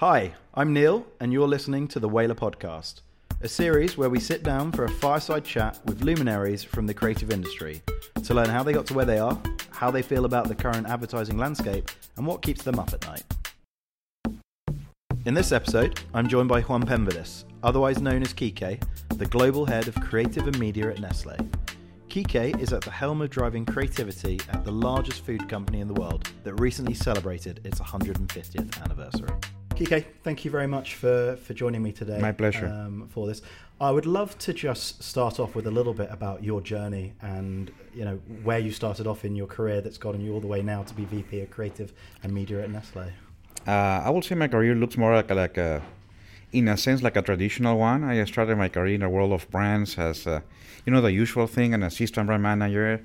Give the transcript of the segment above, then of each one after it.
Hi, I'm Neil, and you're listening to the Whalar Podcast, a series where we sit down for a fireside chat with luminaries from the creative industry to learn how they got to where they are, how they feel about the current advertising landscape, and what keeps them up at night. In this episode, I'm joined by Juan Pendavis, otherwise known as Quique, the global head of creative and media at Nestle. Quique is at the helm of driving creativity at the largest food company in the world that recently celebrated its 150th anniversary. Quique, thank you very much for, for joining me today. My pleasure. Um, for this, I would love to just start off with a little bit about your journey and you know where you started off in your career that's gotten you all the way now to be VP of Creative and Media at Nestle. Uh, I would say my career looks more like a, like a, in a sense, like a traditional one. I started my career in the world of brands as, uh, you know, the usual thing, an assistant brand manager,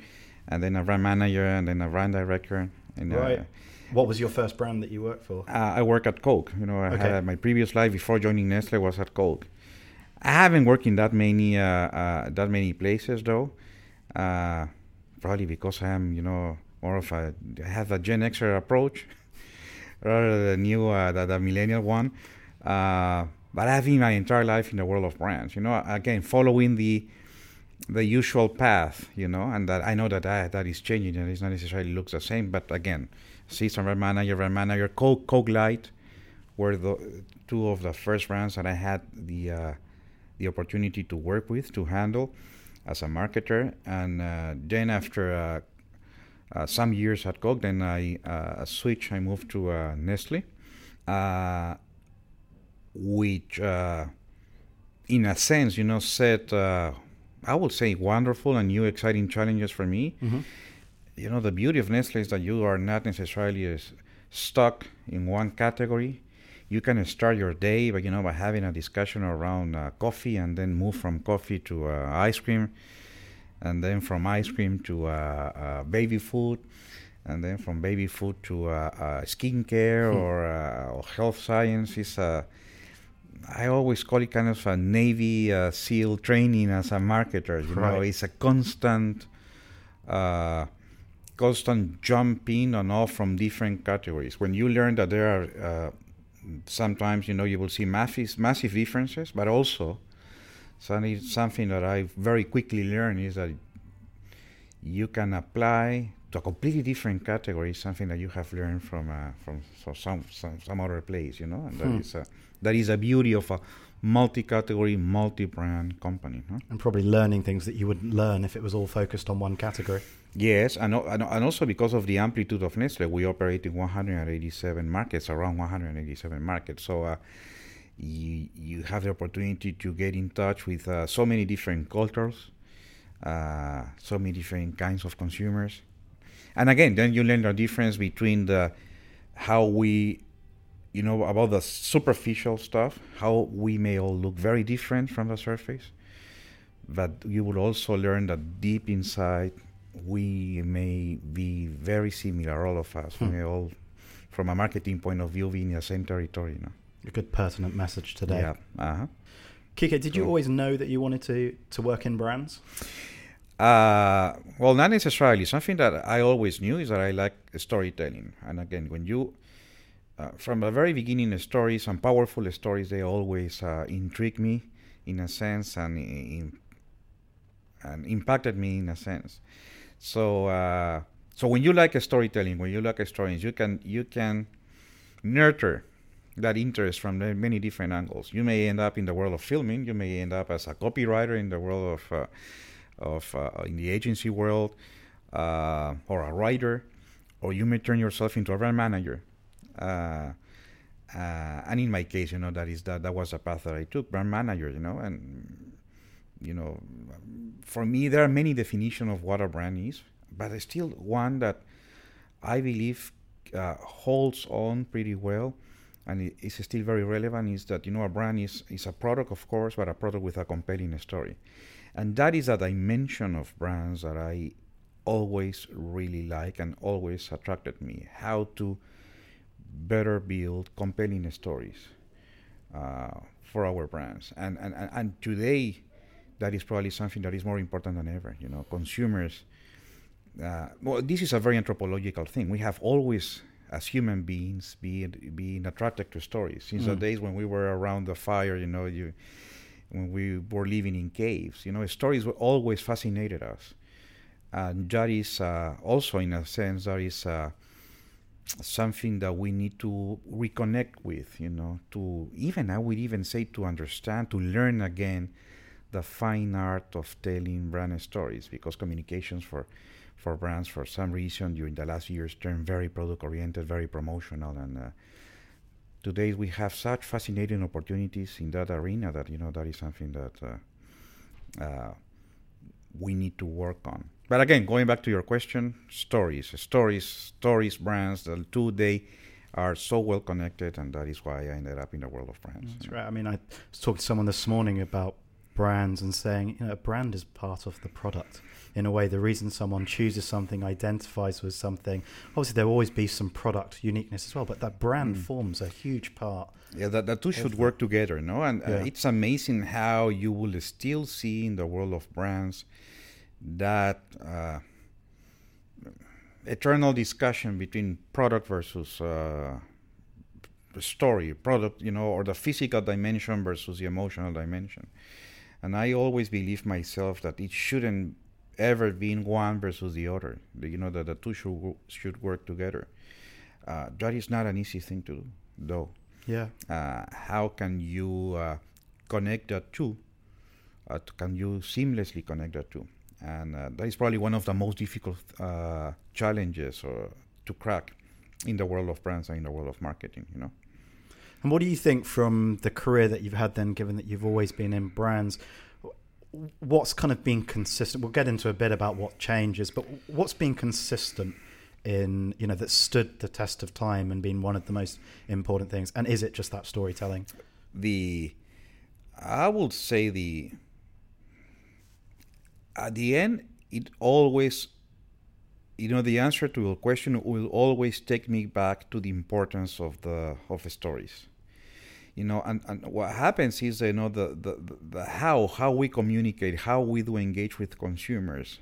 and then a brand manager, and then a brand director. And, right. Uh, what was your first brand that you worked for? Uh, I work at Coke. You know, I okay. had my previous life before joining Nestle was at Coke. I haven't worked in that many uh, uh, that many places though. Uh, probably because I am, you know, more of a I have a Gen Xer approach rather than new uh, the, the millennial one. Uh, but I've been my entire life in the world of brands. You know, again, following the the usual path. You know, and that I know that I, that is changing and it's not necessarily looks the same. But again, season brand manager, brand manager, Coke, Coke Light were the two of the first brands that I had the uh, the opportunity to work with to handle as a marketer. And uh, then after uh, uh some years at Coke, then I uh, switched. I moved to uh, Nestle, which, in a sense, you know, set I would say wonderful and new exciting challenges for me. Mm-hmm you know the beauty of Nestle is that you are not necessarily stuck in one category. You can start your day by you know by having a discussion around uh, coffee, and then move from coffee to uh, ice cream, and then from ice cream to uh, uh baby food, and then from baby food to uh, uh, skincare hmm. or, or, health science. Is I always call it kind of a Navy SEAL training as a marketer. You right. know, it's a constant constant jumping on off from different categories. When you learn that there are uh, sometimes you know you will see massive massive differences, but also something that I very quickly learned is that you can apply to a completely different category something that you have learned from uh, from some, some some other place, you know, and that hmm. is a, that is a beauty of a multi-category, multi-brand company. Huh? And probably learning things that you wouldn't learn if it was all focused on one category. Yes, and, and also because of the amplitude of Nestle, we operate in 187 markets, around 187 markets. So uh, you, you have the opportunity to get in touch with uh, so many different cultures, uh, so many different kinds of consumers. And again, then you learn the difference between the how we, you know, about the superficial stuff, how we may all look very different from the surface, but you will also learn that deep inside we may be very similar, all of us. Hmm. We all, from a marketing point of view, be in the same territory. You know? A good pertinent message today. Yeah. Uh-huh. Quique, did you always know that you wanted to, to work in brands? Uh, well, not necessarily. Something that I always knew is that I like storytelling. And again, when you, uh, from the very beginning, stories and powerful stories, they always uh, intrigue me in a sense and, in, and impacted me in a sense. So uh, so when you like a storytelling, when you like story, you can you can nurture that interest from many different angles. You may end up in the world of filming. You may end up as a copywriter in the world of uh, of uh, in the agency world, uh, or a writer, or you may turn yourself into a brand manager. Uh, uh, and in my case, you know, that is that that was a path that I took, brand manager. You know, and you know, for me, there are many definitions of what a brand is, but there's still one that I believe uh, holds on pretty well and it is still very relevant is that you know a brand is, is a product of course but a product with a compelling story. And that is a dimension of brands that i always really like and always attracted me. How to better build compelling stories uh, for our brands. And, and, and today that is probably something that is more important than ever. You know, consumers. Uh, well, this is a very anthropological thing. We have always as human beings been being attracted to stories since mm. the days when we were around the fire you know you when we were living in caves you know stories were always fascinated us and that is uh, also in a sense that is uh, something that we need to reconnect with you know to even i would even say to understand to learn again the fine art of telling brand stories because communications for for brands for some reason during the last years turned very product oriented, very promotional, and uh, today we have such fascinating opportunities in that arena that you know that is something that uh, uh, we need to work on. But again, going back to your question, stories, stories, stories, brands, the two they are so well connected, and that is why I ended up in the world of brands. That's right. I mean, I talking to someone this morning about brands and saying, you know, a brand is part of the product in a way the reason someone chooses something identifies with something obviously there will always be some product uniqueness as well but that brand mm. forms a huge part yeah that, that two should that. work together no and uh, yeah. uh, it's amazing how you will still see in the world of brands that uh, eternal discussion between product versus uh, story product you know or the physical dimension versus the emotional dimension and i always believe myself that it shouldn't ever been one versus the other. You know that the two should should work together. Uh, that is not an easy thing to do, though. Yeah. Uh, how can you uh, connect the two? Uh, can you seamlessly connect the two? And uh, that is probably one of the most difficult uh, challenges to crack in the world of brands and in the world of marketing. You know. And what do you think from the career that you've had then, given that you've always been in brands? what's kind of been consistent? We'll get into a bit about what changes, but what's been consistent in you know that stood the test of time and been one of the most important things? And is it just that storytelling? The I would say the at the end it always you know the answer to your question will always take me back to the importance of the of the stories you know and, and what happens is you know the, the, the how how we communicate how we do engage with consumers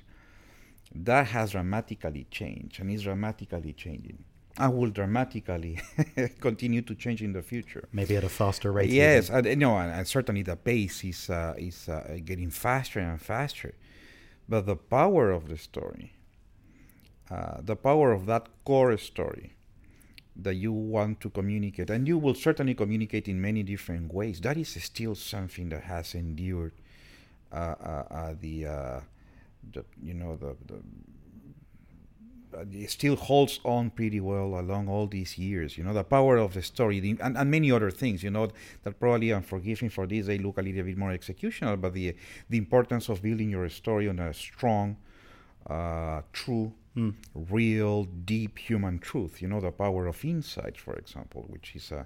that has dramatically changed and is dramatically changing and will dramatically continue to change in the future. Maybe at a faster rate. Yes, and, you know, and, and, certainly the pace is uh, is uh, getting faster and faster. But the power of the story, uh, the power of that core story, that you want to communicate, and you will certainly communicate in many different ways. That is still something that has endured uh, uh, uh the, uh, the, you know, the, the it still holds on pretty well along all these years. You know, the power of the story the, and, and many other things, you know, that probably, I'm forgiving for this, they look a little bit more executional, but the, the importance of building your story on a strong, uh, true mm. real, deep human truth. You know, the power of insight, for example, which is a, uh,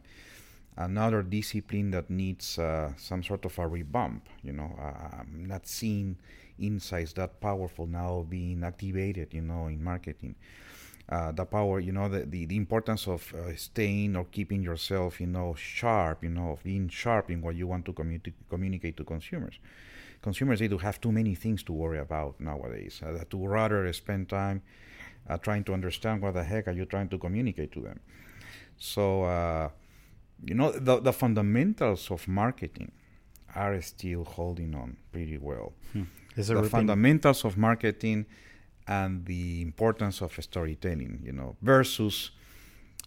another discipline that needs uh, some sort of a revamp. You know, uh, I'm not seeing insights that powerful now being activated, you know, in marketing. Uh, the power, you know, the, the, the importance of uh, staying or keeping yourself, you know, sharp, you know, being sharp in what you want to communi- communicate to consumers consumers they do have too many things to worry about nowadays. Uh, to rather spend time uh, trying to understand what the heck are you trying to communicate to them. So uh, you know the the fundamentals of marketing are still holding on pretty well. Hmm. the fundamentals of marketing and the importance of storytelling, you know, versus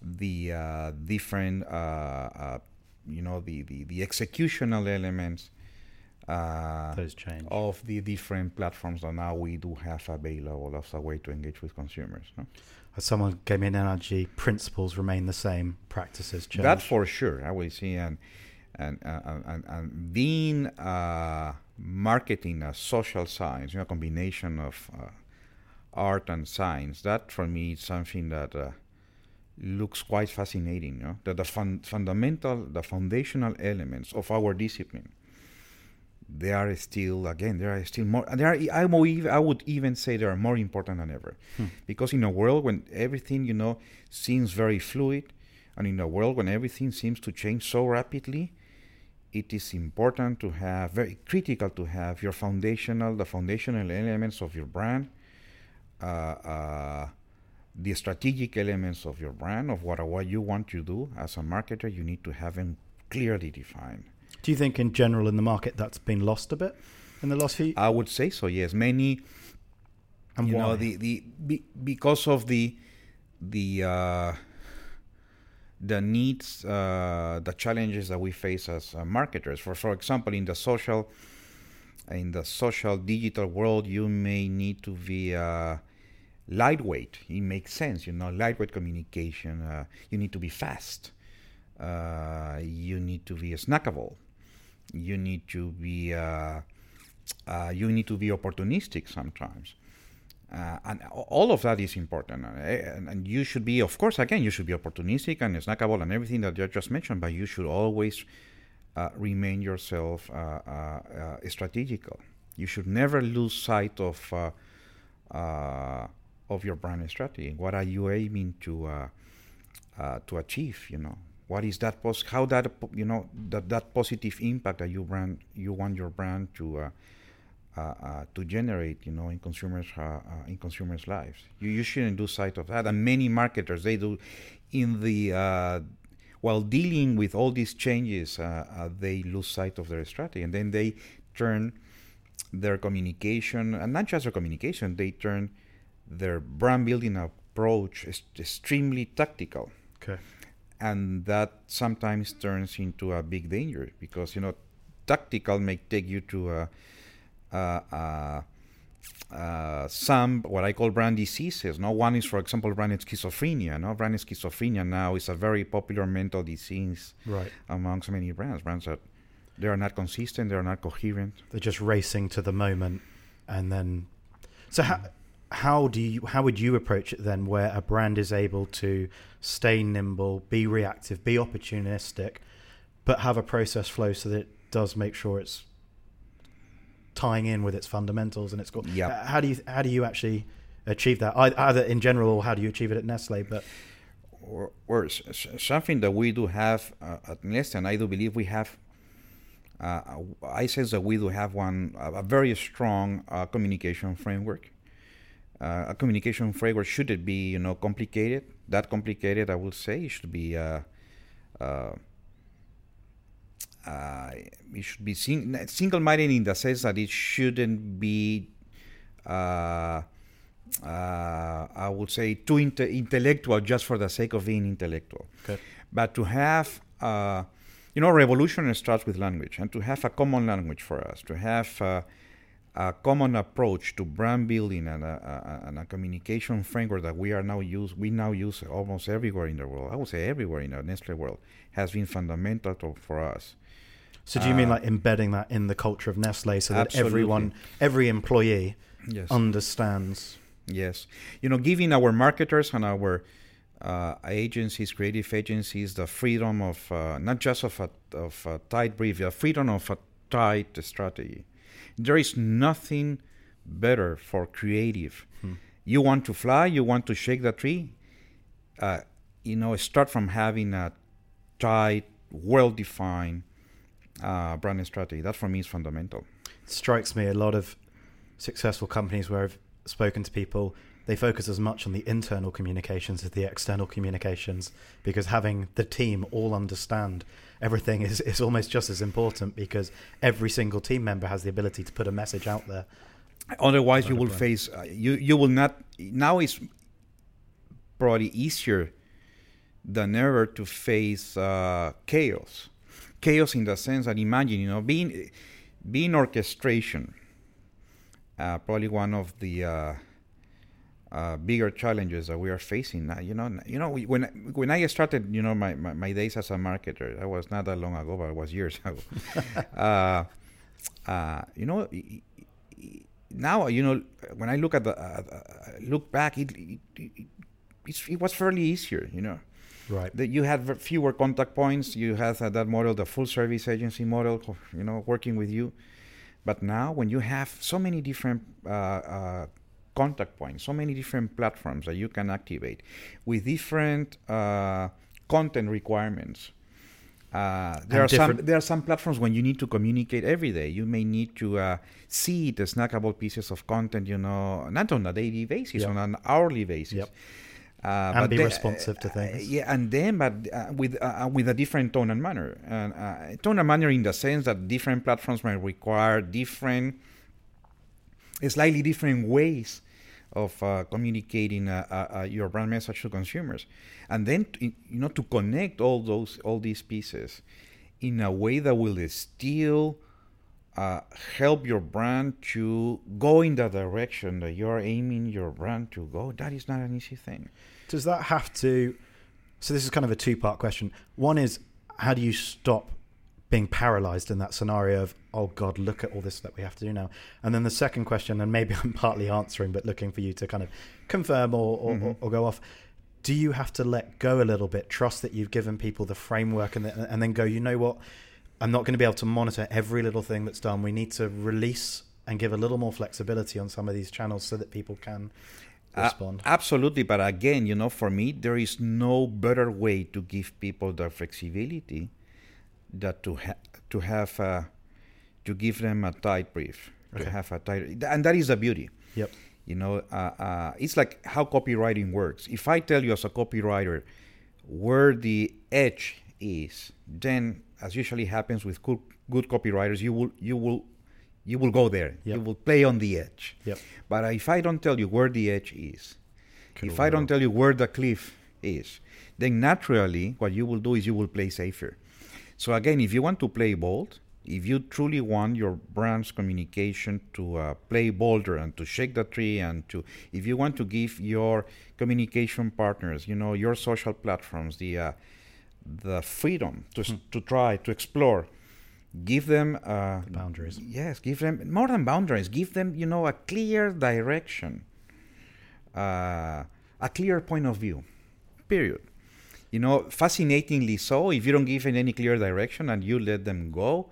the uh, different, uh, uh, you know, the, the, the executional elements uh, those change of the different platforms that now we do have available as a way to engage with consumers. No? As someone gave me an analogy, principles remain the same, practices change. That for sure, I will see, and and uh, and, and being uh, marketing a social science, you know, a combination of uh, art and science. That for me is something that uh, looks quite fascinating. You know? That the fun- fundamental, the foundational elements of our discipline they are still again they are still more there are I, I would even say they are more important than ever hmm. because in a world when everything you know seems very fluid and in a world when everything seems to change so rapidly it is important to have very critical to have your foundational the foundational elements of your brand uh, uh, the strategic elements of your brand, of what what you want to do as a marketer, you need to have them clearly defined. Do you think, in general, in the market, that's been lost a bit in the last few? I would say so. Yes, many. And you why? know the the be, because of the the uh, the needs, uh, the challenges that we face as uh, marketers. For for example, in the social in the social digital world, you may need to be uh, lightweight. It makes sense, you know, lightweight communication. Uh, you need to be fast. Uh, you need to be snackable. You need to be uh, uh, you need to be opportunistic sometimes. Uh, and all of that is important. Uh, And, and you should be, of course, again, you should be opportunistic and snackable and everything that you just mentioned, but you should always uh, remain yourself uh, uh, strategical. You should never lose sight of of your brand strategy. What are you aiming to to achieve? You know, what is that pos- How that you know that that positive impact that you brand you want your brand to uh, uh, uh, to generate, you know, in consumers uh, uh, in consumers' lives. You you shouldn't lose sight of that. And many marketers they do in the uh, while dealing with all these changes, they lose sight of their strategy, and then they turn their communication, and not just their communication, they turn their brand building approach is extremely tactical Okay. And that sometimes turns into a big danger because you know tactical may take you to a, a, a, uh, some what I call brand diseases. No one is, for example, brand schizophrenia. No brand schizophrenia now is a very popular mental disease Right. amongst many brands. Brands that they are not consistent, they are not coherent. They're just racing to the moment, and then. So how how do you how would you approach it then, where a brand is able to stay nimble, be reactive, be opportunistic, but have a process flow so that it does make sure it's tying in with its fundamentals and it's got. Yep. h- How do you how do you actually achieve that? Either in general or how do you achieve it at Nestle? But or, or something that we do have uh, at Nestle, and I do believe we have. Uh, I sense that we do have one a, a very strong uh, communication framework. Uh, a communication framework should it be you know complicated? That complicated, I will say, it should be. Uh, uh, uh, it should be sing- single-minded in the sense that it shouldn't be uh, uh, I would say too inte- intellectual just for the sake of being intellectual. Okay. But to have, uh, you know, revolution starts with language, and to have a common language for us, to have uh, a common approach to brand building and a, a, and a communication framework that we are now use we now use almost everywhere in the world. I would say everywhere in the Nestle world has been fundamental to, for us. so do you mean Uh, like embedding that in the culture of Nestle so that Absolutely. everyone, every employee Yes. understands? Yes, you know, giving our marketers and our uh, agencies, creative agencies, the freedom of uh, not just of a of a tight brief, the freedom of a tight strategy. There is nothing better for creative. Hmm. You want to fly, you want to shake the tree. Uh, you know, start from having a tight, well-defined uh, brand strategy. That for me is fundamental. strikes me a lot of successful companies where I've spoken to people, they focus as much on the internal communications as the external communications because having the team all understand everything is, is almost just as important because every single team member has the ability to put a message out there. Otherwise, you will a face uh, you you will not. Now it's probably easier than ever to face uh, chaos. Chaos in the sense that imagine you know being being orchestration. Uh, probably one of the uh, bigger challenges that we are facing. now. You know, you know when when I started, you know, my, my, my days as a marketer, that was not that long ago, but it was years ago. uh, uh, you know, now you know when I look at the uh, uh, look back, it it, it, it's, it was fairly easier. You know, Right. that you had fewer contact points. You had that model, the full service agency model. You know, working with you. But now, when you have so many different uh, uh, contact points, so many different platforms that you can activate with different uh, content requirements. Uh, there And are some there are some platforms when you need to communicate every day. You may need to uh, see the snackable pieces of content, you know, not on a daily basis, Yep. on an hourly basis. Yep. Uh, and be responsive to things. Uh, yeah, and then, but uh, with uh, with a different tone and manner, and tone and manner in the sense that different platforms may require different, slightly different ways of uh, communicating uh, uh, uh, your brand message to consumers, and then you know to connect all those all these pieces in a way that will still uh, help your brand to go in the direction that you're aiming your brand to go. That is not an easy thing. Does that have to? So this is kind of a two-part question. One is how do you stop being paralyzed in that scenario of oh god look at all this that we have to do now. And then the second question and maybe i'm partly answering but looking for you to kind of confirm or, or, mm-hmm. or, or go off. Do you have to let go a little bit trust that you've given people the framework and, the, and then go you know what? I'm not going to be able to monitor every little thing that's done. We need to release and give a little more flexibility on some of these channels so that people can respond. uh, absolutely. But again you know for me there is no better way to give people the flexibility that to ha- to have a, to give them a tight brief, okay. to have a tight, and that is the beauty. Yep. You know, uh, uh, it's like how copywriting works. If I tell you as a copywriter where the edge is, then as usually happens with good, good copywriters, you will you will you will go there. Yep. You will play on the edge. Yep. But if I don't tell you where the edge is, if I don't tell you where the cliff is, then naturally what you will do is you will play safer. So again, if you want to play bold, if you truly want your brand's communication to uh, play bolder and to shake the tree and to if you want to give your communication partners you know your social platforms the uh, the freedom to hmm. to try to explore give them uh, boundaries yes give them more than boundaries give them you know a clear direction uh, a clear point of view period you know, fascinatingly so, if you don't give it any clear direction and you let them go,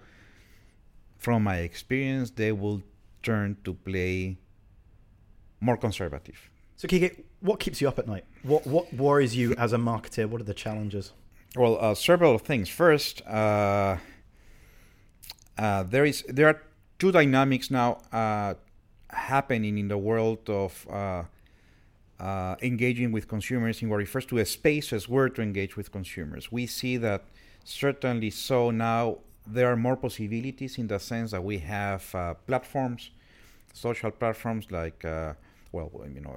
from my experience, they will turn to play more conservative. So, Quique, what keeps you up at night? What what worries you as a marketer? What are the challenges? Well, uh, several things. First, uh, uh, there is there are two dynamics now uh, happening in the world of uh, uh, engaging with consumers in what refers to a space as where to engage with consumers. We see that certainly so now there are more possibilities in the sense that we have uh, platforms, social platforms like, uh, well, you know,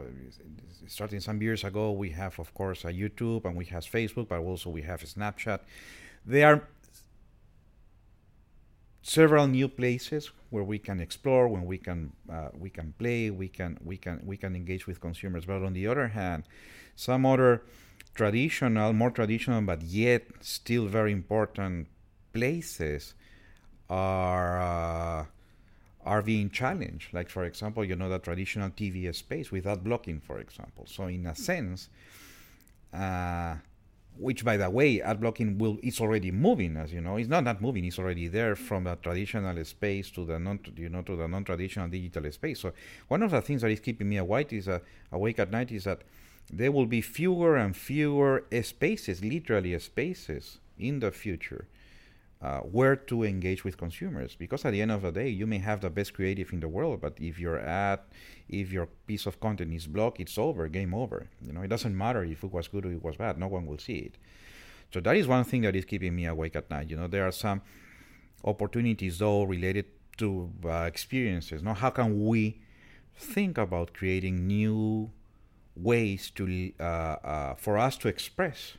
starting some years ago, we have, of course, YouTube and we have Facebook, but also we have Snapchat. They are several new places where we can explore, when we can uh, we can play, we can we can we can engage with consumers. But on the other hand, some other traditional, more traditional, but yet still very important places are uh, are being challenged. Like for example, you know the traditional TV space without blocking, for example. So in a sense. Uh, which by the way ad blocking will is already moving as you know. It's not not moving it's already there from the traditional space to the non you know to the non-traditional digital space. So one of the things that is keeping me awake is uh, awake at night is that there will be fewer and fewer spaces literally spaces in the future uh, where to engage with consumers. Because at the end of the day you may have the best creative in the world but if your ad if your piece of content is blocked it's over game over. You know it doesn't matter if it was good or it was bad. No one will see it. So that is one thing that is keeping me awake at night. You know there are some opportunities though related to uh, experiences. Now how can we think about creating new ways to uh, uh for us to express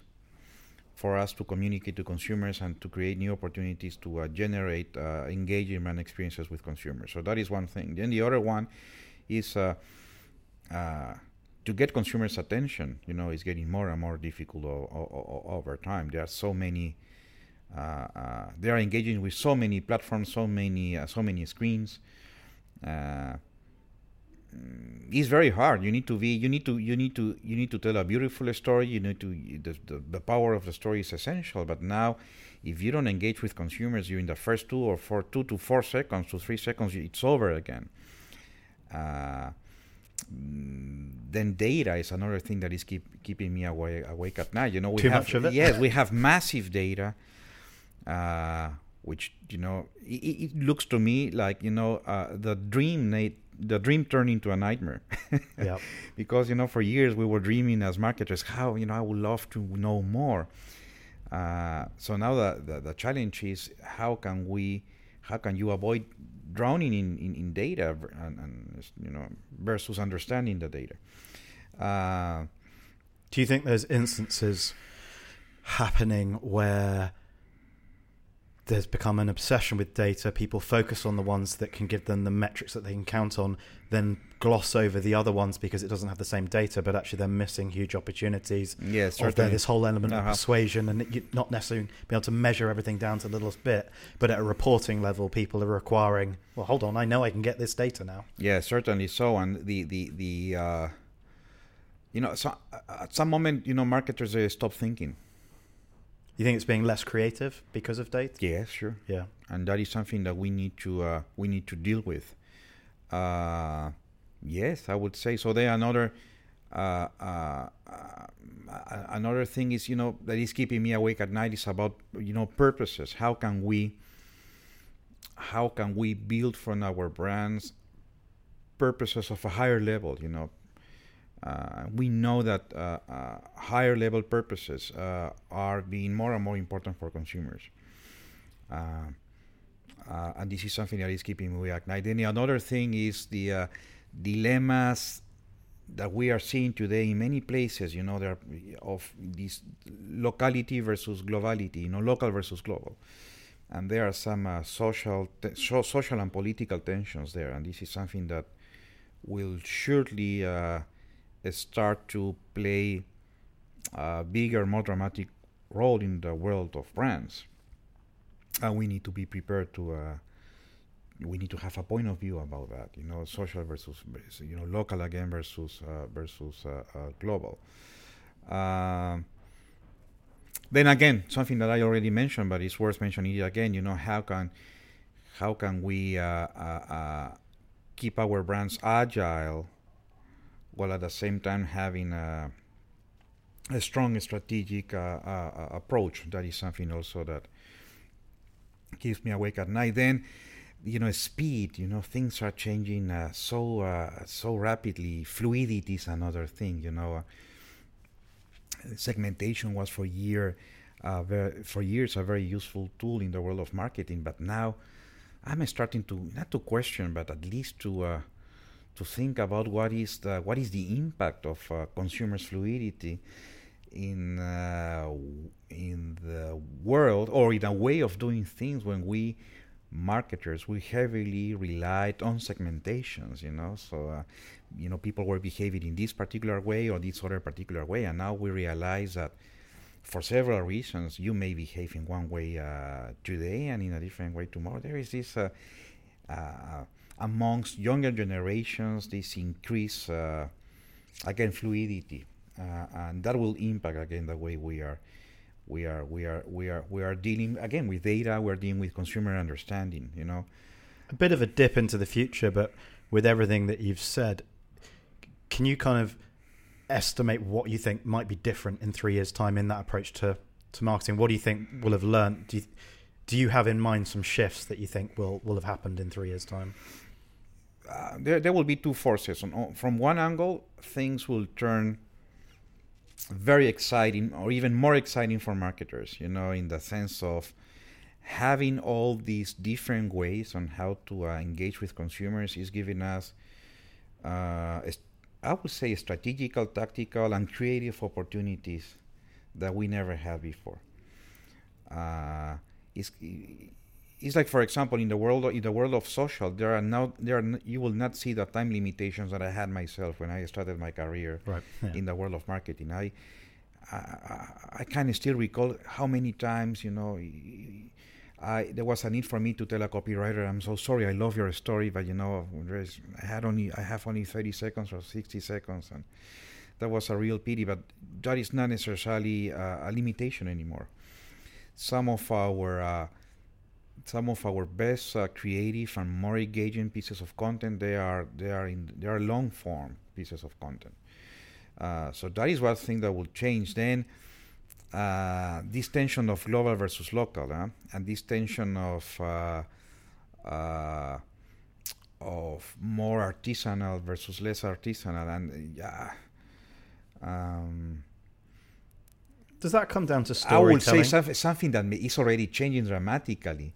for us to communicate to consumers and to create new opportunities to uh, generate uh, engagement experiences with consumers. So that is one thing. Then the other one is uh, uh to get consumers' attention. You know, is getting more and more difficult o- o- o- over time. There are so many. Uh, uh, they are engaging with so many platforms, so many, so many screens. Mm, it's very hard. You need to be you need to you need to you need to tell a beautiful story. You need to the, the, the power of the story is essential. But now if you don't engage with consumers during the first two or four two to four seconds to three seconds it's over again. Uh, then data is another thing that is keep, keeping me awake, awake at night. You know we Too have much of it? yes we have massive data uh, which you know it, it, looks to me like you know uh, the dream the dream turned into a nightmare. yeah. Because you know, for years we were dreaming as marketers, how you know I would love to know more. Uh, so now the, the, the challenge is how can we, how can you avoid drowning in, in, in data and, and, you know versus understanding the data. Uh, Do you think there's instances happening where there's become an obsession with data. People focus on the ones that can give them the metrics that they can count on, then gloss over the other ones because it doesn't have the same data, but actually they're missing huge opportunities. Yes, or certainly. this whole element Uh-huh. of persuasion and you not necessarily be able to measure everything down to the littlest bit, but at a reporting level, people are requiring, well, hold on, I know I can get this data now. Yeah, certainly so. And the the the uh, you know, so, at some moment, you know, marketers they stop thinking. You think it's being less creative because of data? Yeah, sure. Yeah. and that is something that we need to uh, we need to deal with. Uh, yes, I would say so. There another uh, uh, uh, another thing is you know that is keeping me awake at night is about you know purposes. How can we how can we build from our brands purposes of a higher level? You know, uh, we know that uh, uh, higher level purposes uh, are being more and more important for consumers. Uh, and this is something that is keeping me night. Then another thing is the dilemmas that we are seeing today in many places. You know, there of this locality versus globality. You know, local versus global, and there are some social, te- so- social and political tensions there. And this is something that will surely start to play a bigger, more dramatic role in the world of brands. And we need to be prepared to uh, we need to have a point of view about that you know social versus you know local again versus uh, versus uh, uh, global. Um, then again something that i already mentioned but it's worth mentioning it again you know how can how can we uh, uh, uh, keep our brands agile while at the same time having a, a strong strategic uh, uh, approach that is something also that keeps me awake at night. Then, you know, speed. You know, things are changing uh, so uh, so rapidly. Fluidity is another thing. You know, segmentation was for year uh, ver- for years a very useful tool in the world of marketing, but now I'm starting to not to question, but at least to uh, to think about what is the what is the impact of uh, consumers' fluidity in uh, in the world or in a way of doing things when we marketers we heavily relied on segmentations you know? So uh, you know people were behaving in this particular way or this other particular way and now we realize that for several reasons you may behave in one way uh, today and in a different way tomorrow. There is this uh, uh, amongst younger generations this increase uh, again fluidity uh, and that will impact again the way we are we are we are we are we are dealing again with data we're dealing with consumer understanding you know A bit of a dip into the future, but with everything that you've said, can you kind of estimate what you think might be different in three years' time in that approach to, to marketing? What do you think will have learned? Do you, do you have in mind some shifts that you think will, will have happened in three years' time? Uh, there, there will be two forces. On, from one angle, things will turn very exciting or even more exciting for marketers, you know, in the sense of having all these different ways on how to uh, engage with consumers is giving us, uh, I would say, strategical, tactical, and creative opportunities that we never had before. Uh, it's, it's like for example in the world in the world of social there are now there are you will not see the time limitations that I had myself when I started my career Right. in the world of marketing. I I, I, I kind of still recall how many times you know I there was a need for me to tell a copywriter I'm so sorry I love your story but you know I had only I have only 30 seconds or 60 seconds and that was a real pity but that is not necessarily uh, a limitation anymore. Some of our uh, some of our best uh, creative and more engaging pieces of content they are they are in they are long form pieces of content uh, so that is one thing that will change then uh, this tension of global versus local huh? and this tension of uh, uh, of more artisanal versus less artisanal, and yeah. Um, Does that come down to storytelling? I would say something, something that is already changing dramatically.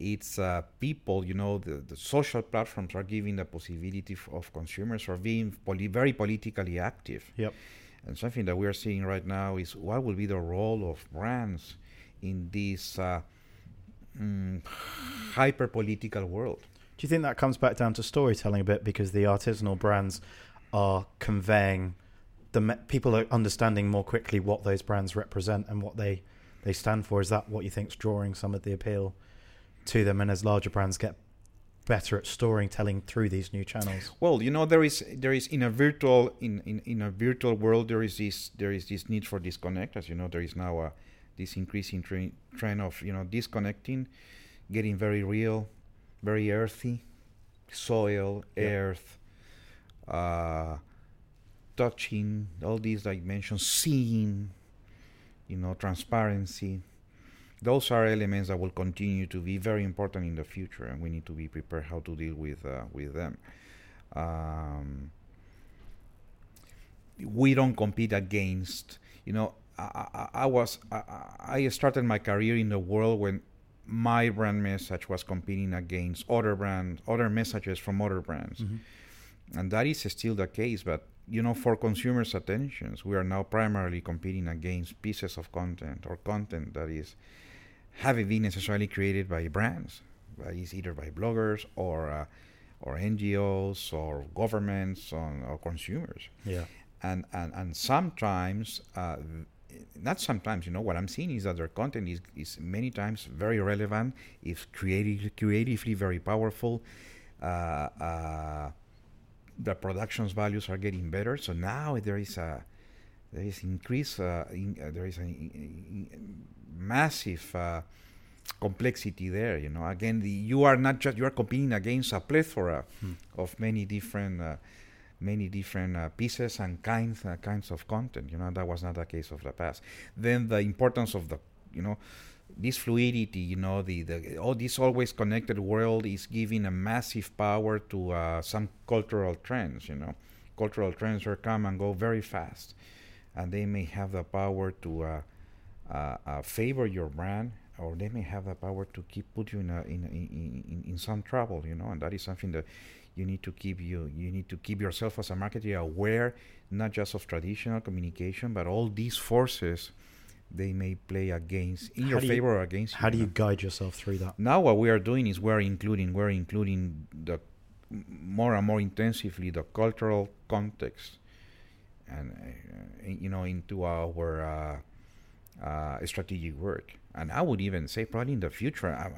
It's uh, people, you know, the, the social platforms are giving the possibility f- of consumers for being poli- very politically active. Yep. And something that we are seeing right now is what will be the role of brands in this uh, mm, hyper political world. Do you think that comes back down to storytelling a bit because the artisanal brands are conveying the me- people are understanding more quickly what those brands represent and what they they stand for? Is that what you think's drawing some of the appeal to them? And as larger brands get better at storytelling through these new channels, Well, you know, there is there is in a virtual in, in, in a virtual world there is this there is this need for disconnect. As you know, there is now a this increasing tre- trend of you know disconnecting, getting very real, very earthy, soil, Yeah. earth, uh, touching all these dimensions, seeing, you know, transparency. Those are elements that will continue to be very important in the future, and we need to be prepared how to deal with uh, with them. Um, we don't compete against. You know, I, I, I was I, I started my career in the world when my brand message was competing against other brands, other messages from other brands, and that is still the case. But you know, for consumers' attentions, we are now primarily competing against pieces of content or content that is haven't been necessarily created by brands, but is either by bloggers or uh, or NGOs or governments or, or consumers. Yeah, and and and sometimes uh, not sometimes you know what i'm seeing is that their content is, is many times very relevant It's creative, creatively very powerful uh, uh, the production's values are getting better. So now there is a there is increase uh, in, uh, there is a, massive uh, complexity there you know again the, you are not just you are competing against a plethora Hmm. of many different uh, many different uh, pieces and kinds uh, kinds of content. You know that was not the case of the past. Then the importance of the you know this fluidity. You know the the all this always connected world is giving a massive power to uh, some cultural trends. You know, cultural trends are come and go very fast, and they may have the power to uh, uh, uh, favor your brand. Or they may have the power to keep put you in, a, in, in, in in some trouble, you know, and that is something that you need to keep you you need to keep yourself as a marketer aware not just of traditional communication but all these forces they may play against in How your do you- favor or against how you, do you guide yourself through that? now what we are doing is we're including we're including the more and more intensively the cultural context and uh, you know into our uh, uh, strategic work and i would even say probably in the future I,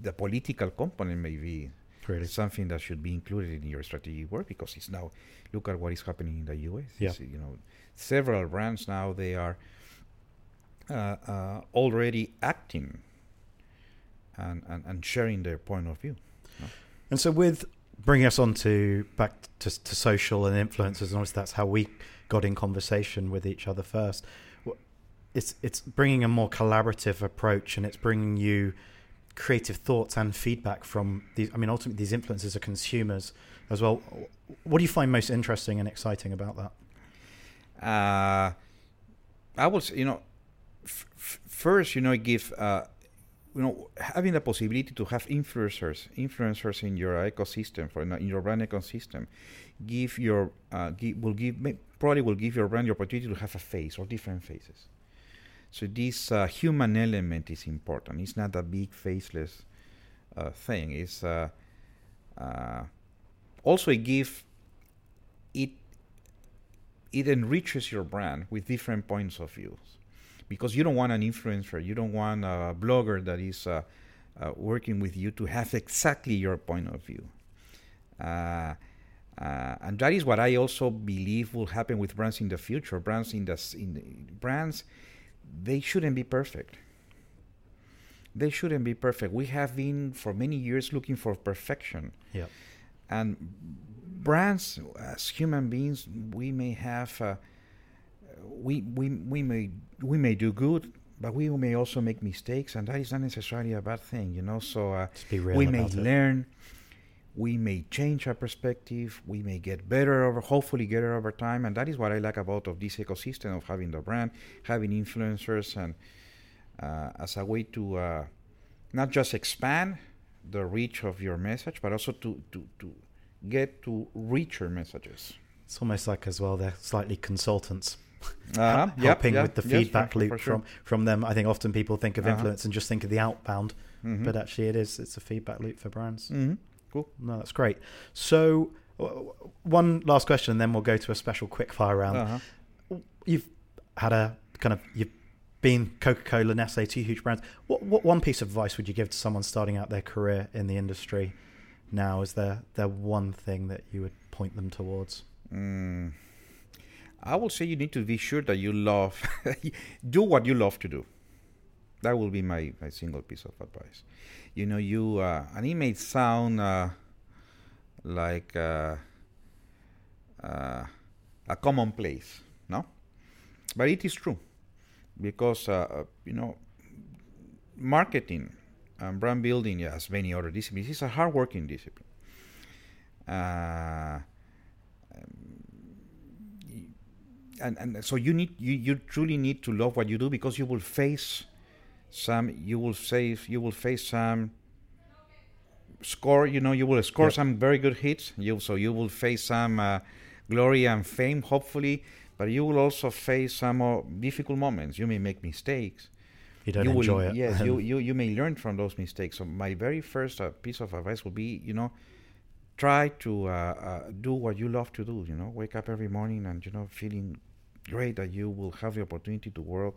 the political component may be Really, something that should be included in your strategic work because it's now look at what is happening in the US. Yeah. It's, you know, several brands now they are uh, uh, already acting and, and, and sharing their point of view. And so, with bringing us on to back to, to social and influencers, and obviously that's how we got in conversation with each other first. It's it's bringing a more collaborative approach, and it's bringing you creative thoughts and feedback from these. I mean, ultimately, these influencers are consumers as well. What do you find most interesting and exciting about that? Uh, I would you know, f- f- first, you know, give, uh, you know, having the possibility to have influencers, influencers in your ecosystem, for in your brand ecosystem, give your, uh, give, will give, probably will give your brand the opportunity to have a face or different faces. So this uh, human element is important. It's not a big faceless uh, thing. It's uh, uh, also it give it it enriches your brand with different points of views because you don't want an influencer you don't want a blogger that is uh, uh, working with you to have exactly your point of view uh, uh, and that is what I also believe will happen with brands in the future. Brands in the, in the brands, they shouldn't be perfect. They shouldn't be perfect. We have been for many years looking for perfection Yeah, and brands as human beings we may have uh, we, we we may we may do good but we may also make mistakes and that is not necessarily a bad thing you know so uh, we may it. learn we may change our perspective. We may get better over, hopefully, get better over time. And that is what I like about of this ecosystem of having the brand, having influencers, and uh, as a way to uh, not just expand the reach of your message, but also to to to get to richer messages. It's almost like as well they're slightly consultants. Uh-huh. helping Yep, with the. Feedback loop sure. from from them. I think often people think of Uh-huh. influence and just think of the outbound, Mhm. but actually it is it's a feedback loop for brands. Mhm. No, that's great. So one last question, and then we'll go to a special quick fire round. Uh-huh. You've had a kind of you've been Coca Cola, Nestle, two huge brands. What what one piece of advice would you give to someone starting out their career in the industry? Now, is there there one thing that you would point them towards? Mm. I will say you need to be sure that you love, do what you love to do. That will be my, my single piece of advice. You know, you uh, and it may sound uh, like uh, uh, a commonplace, no, but it is true because uh, uh, you know, marketing and brand building, as many other disciplines, is a hard-working discipline. Uh, and and so you need you, you truly need to love what you do because you will face some you will face you will face some score you know you will score Yep. some very good hits you so you will face some uh, glory and fame hopefully but you will also face some uh, difficult moments you may make mistakes You don't you will, enjoy it. Yes, you, you you may learn from those mistakes. So my very first uh, piece of advice will be, you know, try to uh, uh, do what you love to do. You know, wake up every morning and you know feeling great that you will have the opportunity to work.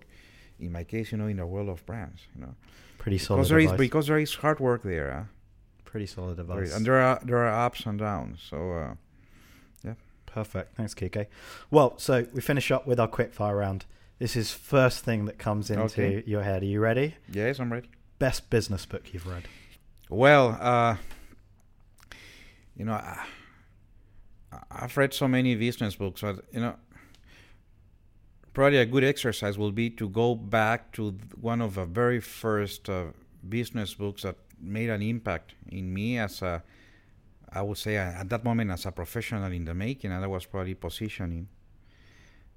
In my case, you know, in the world of brands, you know, Pretty solid because there is because there is hard work there, huh? Pretty solid advice. and there are there are ups and downs. So uh, Perfect. Thanks, Quique. Well, so we finish up with our quick fire round. This is first thing that comes into Okay. your head. Are you ready? yes, I'm ready. Best business book you've read. Well, uh, you know, I, I've read so many business books, but you know, probably a good exercise will be to go back to one of the very first uh, business books that made an impact in me as a, I would say, at that moment as a professional in the making, and that was probably positioning.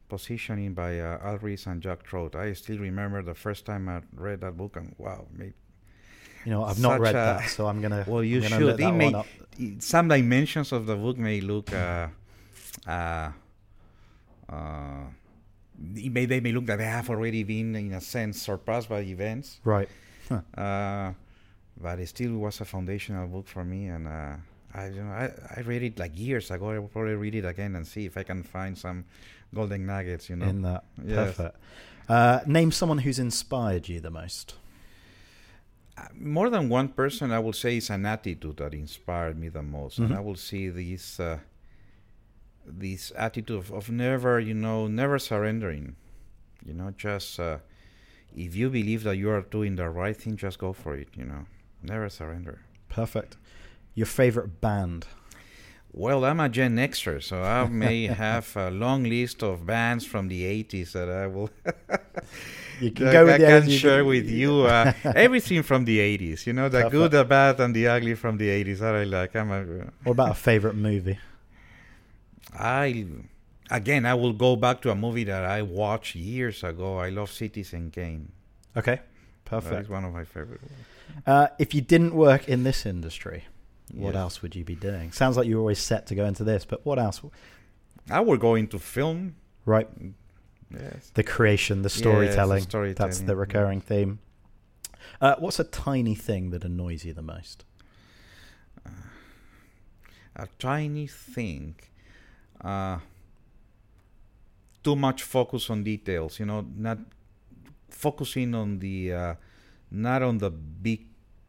Positioning by uh, Al Ries and Jack Trout. I still remember the first time I read that book, and wow, made You know, I've not read a- that, so I'm gonna. well, you gonna should. It may- one up. i- some dimensions of the book may look uh, uh, uh, may, they may look that they have already been in a sense surpassed by events Right. uh, but it still was a foundational book for me and uh, I, you know, I I read it like years ago I will probably read it again and see if I can find some golden nuggets you know In that. Yes. Perfect. Uh, name someone who's inspired you the most. More than one person i will say is an attitude that inspired me the most and Mhm. i will see this uh, this attitude of, of never you know never surrendering you know just uh, if you believe that you are doing the right thing just go for it you know never surrender Perfect. Your favorite band. well i'm a gen xer so i may have a long list of bands from the 80s that i will You can go I the can share with you uh, everything from the 80s. You know, the Perfect. good, the bad, and the ugly from the 80s. That I like. I'm a, What about a favorite movie? I again, I will go back to a movie that I watched years ago. I love Citizen Kane. Okay. Perfect. is one of my favorite. ones. Uh, if you didn't work in this industry, what Yes. else would you be doing? Sounds like you were always set to go into this, but what else? I would go into film. Right. Yes. The creation, the Yes, the storytelling. That's storytelling, the recurring theme. Uh, what's a tiny thing that annoys you the most? a tiny thing. Uh, too much focus on details. You know, not focusing on the uh, not on the big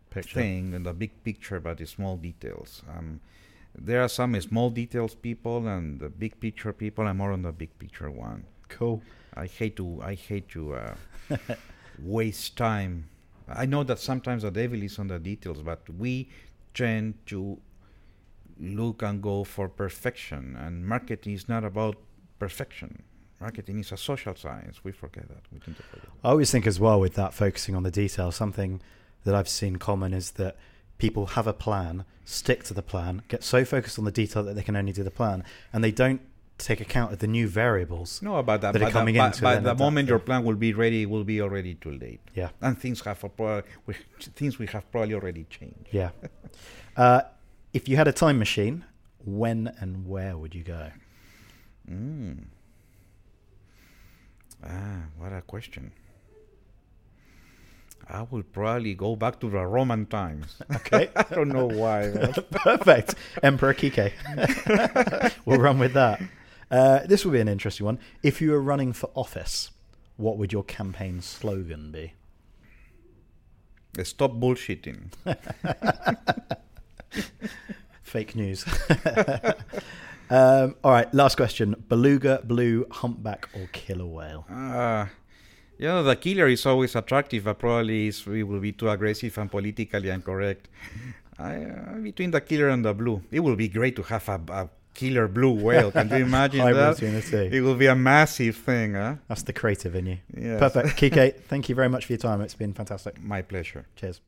Picture. thing and the big picture, but the small details. Um, there are some small details people and the big picture people. I'm more on the big picture one. Cool. I hate to I hate to uh, waste time. I know that sometimes the devil is on the details, but we tend to look and go for perfection, and marketing is not about perfection. Marketing is a social science. We forget that. We forget. I always think as well with that focusing on the detail, something that I've seen common is that people have a plan, stick to the plan, get so focused on the detail that they can only do the plan, and they don't take account of the new variables. No, but, that, that are but, coming but, in to but the moment your yeah. plan will be ready, it will be already too late. Yeah, And things have a pro- we, things we have probably already changed. yeah. uh, if you had a time machine, when and where would you go? Mm. Ah, what a question. I will probably go back to the Roman times. Okay, I don't know why. perfect. Emperor Quique. we'll run with that. Uh, this will be an interesting one. If you were running for office, what would your campaign slogan be? Stop bullshitting. Fake news. um, all right, last question: beluga, blue, humpback, or killer whale? Uh, you know, the killer is always attractive, but probably is, it will be too aggressive and politically incorrect. I, uh, between the killer and the blue, it will be great to have a, a killer blue whale. Can you imagine Hybrid that? between the two. It will be a massive thing, huh? That's the creative in you. Yes. Perfect, Quique. Thank you very much for your time. It's been fantastic. My pleasure. Cheers.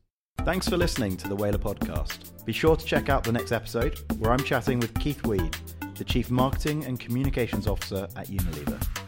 Thanks for listening to the Whalar Podcast. Be sure to check out the next episode where I'm chatting with Keith Weed, the Chief Marketing and Communications Officer at Unilever.